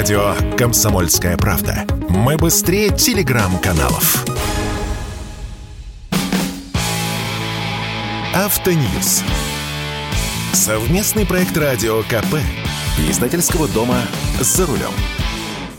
Радио «Комсомольская правда». Мы быстрее телеграм-каналов. Автоньюз. Совместный проект радио КП. Издательского дома «За рулем».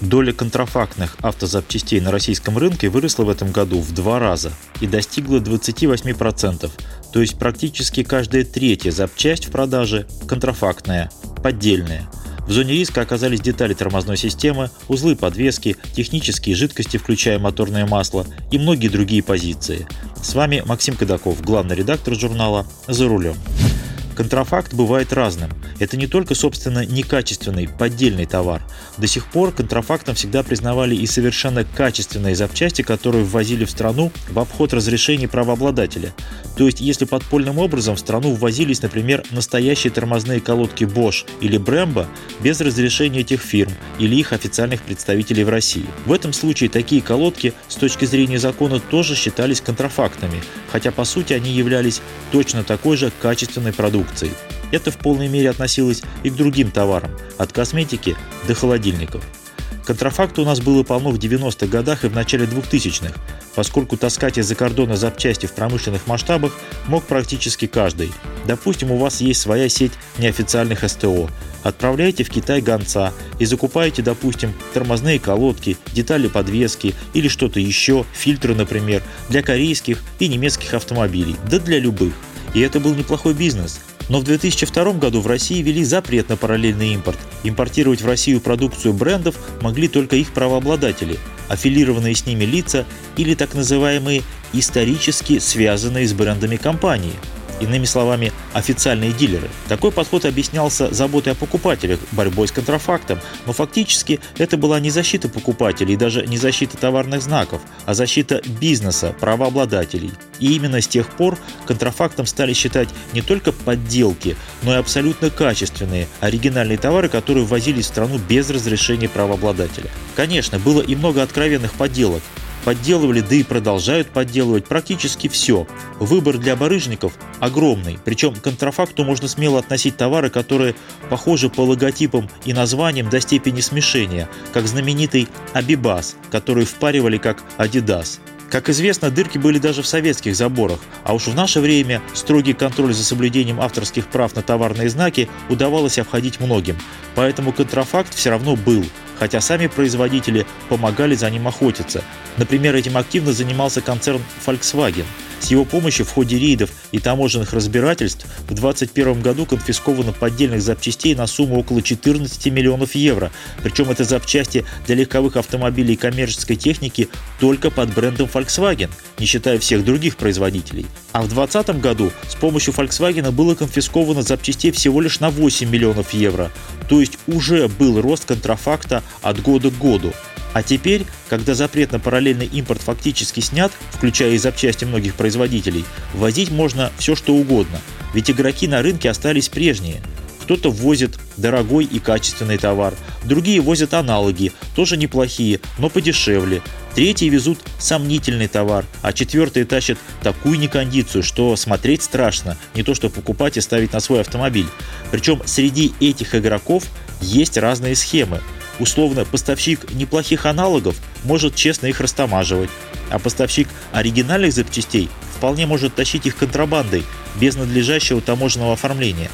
Доля контрафактных автозапчастей на российском рынке выросла в этом году в два раза и достигла 28%, то есть практически каждая третья запчасть в продаже контрафактная, поддельная. В зоне риска оказались детали тормозной системы, узлы подвески, технические жидкости, включая моторное масло и многие другие позиции. С вами Максим Кадаков, главный редактор журнала «За рулем». Контрафакт бывает разным. Это не только, собственно, некачественный, поддельный товар. До сих пор контрафактом всегда признавали и совершенно качественные запчасти, которые ввозили в страну в обход разрешений правообладателя. То есть, если подпольным образом в страну ввозились, например, настоящие тормозные колодки Bosch или Brembo без разрешения этих фирм или их официальных представителей в России. В этом случае такие колодки с точки зрения закона тоже считались контрафактными, хотя по сути они являлись точно такой же качественной продукцией. Это в полной мере относилось и к другим товарам, от косметики до холодильников. Контрафакта у нас было полно в 90-х годах и в начале 2000-х, поскольку таскать из-за кордона запчасти в промышленных масштабах мог практически каждый. Допустим, у вас есть своя сеть неофициальных СТО. Отправляете в Китай гонца и закупаете, допустим, тормозные колодки, детали подвески или что-то еще, фильтры, например, для корейских и немецких автомобилей, да для любых. И это был неплохой бизнес – но в 2002 году в России ввели запрет на параллельный импорт. Импортировать в Россию продукцию брендов могли только их правообладатели, аффилированные с ними лица или так называемые исторически связанные с брендами компании – Иными словами, официальные дилеры. Такой подход объяснялся заботой о покупателях, борьбой с контрафактом, но фактически это была не защита покупателей и даже не защита товарных знаков, а защита бизнеса, правообладателей. И именно с тех пор контрафактом стали считать не только подделки, но и абсолютно качественные, оригинальные товары, которые ввозились в страну без разрешения правообладателя. Конечно, было и много откровенных подделок, Подделывали, да и продолжают подделывать практически все. Выбор для барыжников огромный, причем к контрафакту можно смело относить товары, которые похожи по логотипам и названиям до степени смешения, как знаменитый Абибас, который впаривали как Адидас. Как известно, дырки были даже в советских заборах, а уж в наше время строгий контроль за соблюдением авторских прав на товарные знаки удавалось обходить многим, поэтому контрафакт все равно был – хотя сами производители помогали за ним охотиться. Например, этим активно занимался концерн Volkswagen – с его помощью в ходе рейдов и таможенных разбирательств в 2021 году конфисковано поддельных запчастей на сумму около 14 миллионов евро. Причем это запчасти для легковых автомобилей и коммерческой техники только под брендом Volkswagen, не считая всех других производителей. А в 2020 году с помощью Volkswagen было конфисковано запчастей всего лишь на 8 миллионов евро. То есть уже был рост контрафакта от года к году. А теперь, когда запрет на параллельный импорт фактически снят, включая и запчасти многих производителей, возить можно все что угодно, ведь игроки на рынке остались прежние. Кто-то ввозит дорогой и качественный товар, другие возят аналоги, тоже неплохие, но подешевле. Третьи везут сомнительный товар, а четвертые тащат такую некондицию, что смотреть страшно, не то что покупать и ставить на свой автомобиль. Причем среди этих игроков есть разные схемы. Условно, поставщик неплохих аналогов может честно их растамаживать, а поставщик оригинальных запчастей вполне может тащить их контрабандой, без надлежащего таможенного оформления.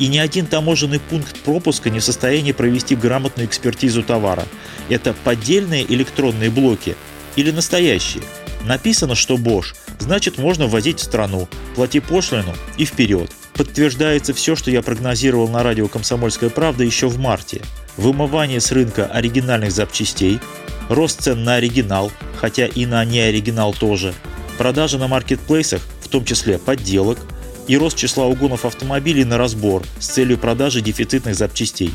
И ни один таможенный пункт пропуска не в состоянии провести грамотную экспертизу товара. Это поддельные электронные блоки или настоящие. Написано, что Bosch, значит можно ввозить в страну, плати пошлину и вперед. Подтверждается все, что я прогнозировал на радио «Комсомольская правда» еще в марте вымывание с рынка оригинальных запчастей, рост цен на оригинал, хотя и на неоригинал тоже, продажа на маркетплейсах, в том числе подделок, и рост числа угонов автомобилей на разбор с целью продажи дефицитных запчастей.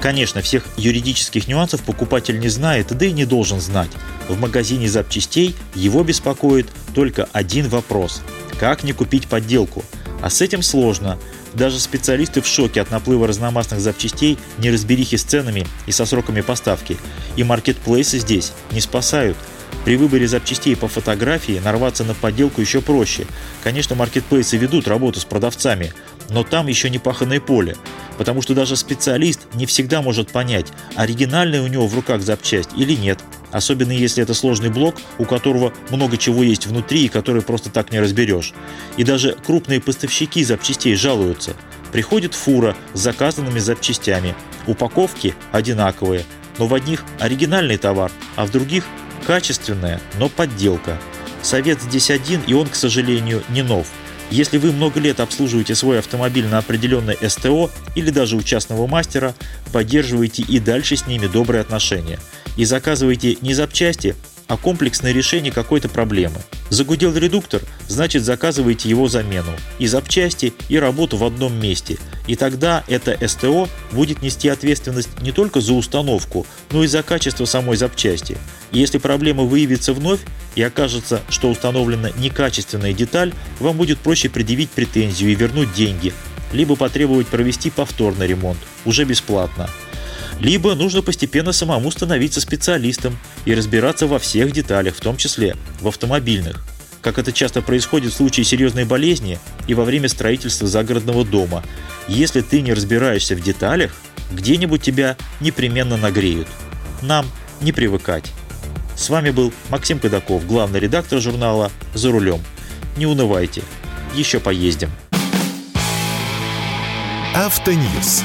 Конечно, всех юридических нюансов покупатель не знает, да и не должен знать. В магазине запчастей его беспокоит только один вопрос – как не купить подделку? А с этим сложно – даже специалисты в шоке от наплыва разномастных запчастей, неразберихи с ценами и со сроками поставки. И маркетплейсы здесь не спасают. При выборе запчастей по фотографии нарваться на подделку еще проще. Конечно, маркетплейсы ведут работу с продавцами, но там еще не паханное поле, потому что даже специалист не всегда может понять, оригинальная у него в руках запчасть или нет, особенно если это сложный блок, у которого много чего есть внутри и который просто так не разберешь. И даже крупные поставщики запчастей жалуются. Приходит фура с заказанными запчастями, упаковки одинаковые, но в одних оригинальный товар, а в других качественная, но подделка. Совет здесь один, и он, к сожалению, не нов – если вы много лет обслуживаете свой автомобиль на определенной СТО или даже у частного мастера, поддерживайте и дальше с ними добрые отношения. И заказывайте не запчасти, а комплексное решение какой-то проблемы. Загудел редуктор, значит заказывайте его замену. И запчасти, и работу в одном месте. И тогда это СТО будет нести ответственность не только за установку, но и за качество самой запчасти. И если проблема выявится вновь и окажется, что установлена некачественная деталь, вам будет проще предъявить претензию и вернуть деньги, либо потребовать провести повторный ремонт, уже бесплатно либо нужно постепенно самому становиться специалистом и разбираться во всех деталях, в том числе в автомобильных, как это часто происходит в случае серьезной болезни и во время строительства загородного дома. Если ты не разбираешься в деталях, где-нибудь тебя непременно нагреют. Нам не привыкать. С вами был Максим Кадаков, главный редактор журнала «За рулем». Не унывайте, еще поездим. Автоньюз.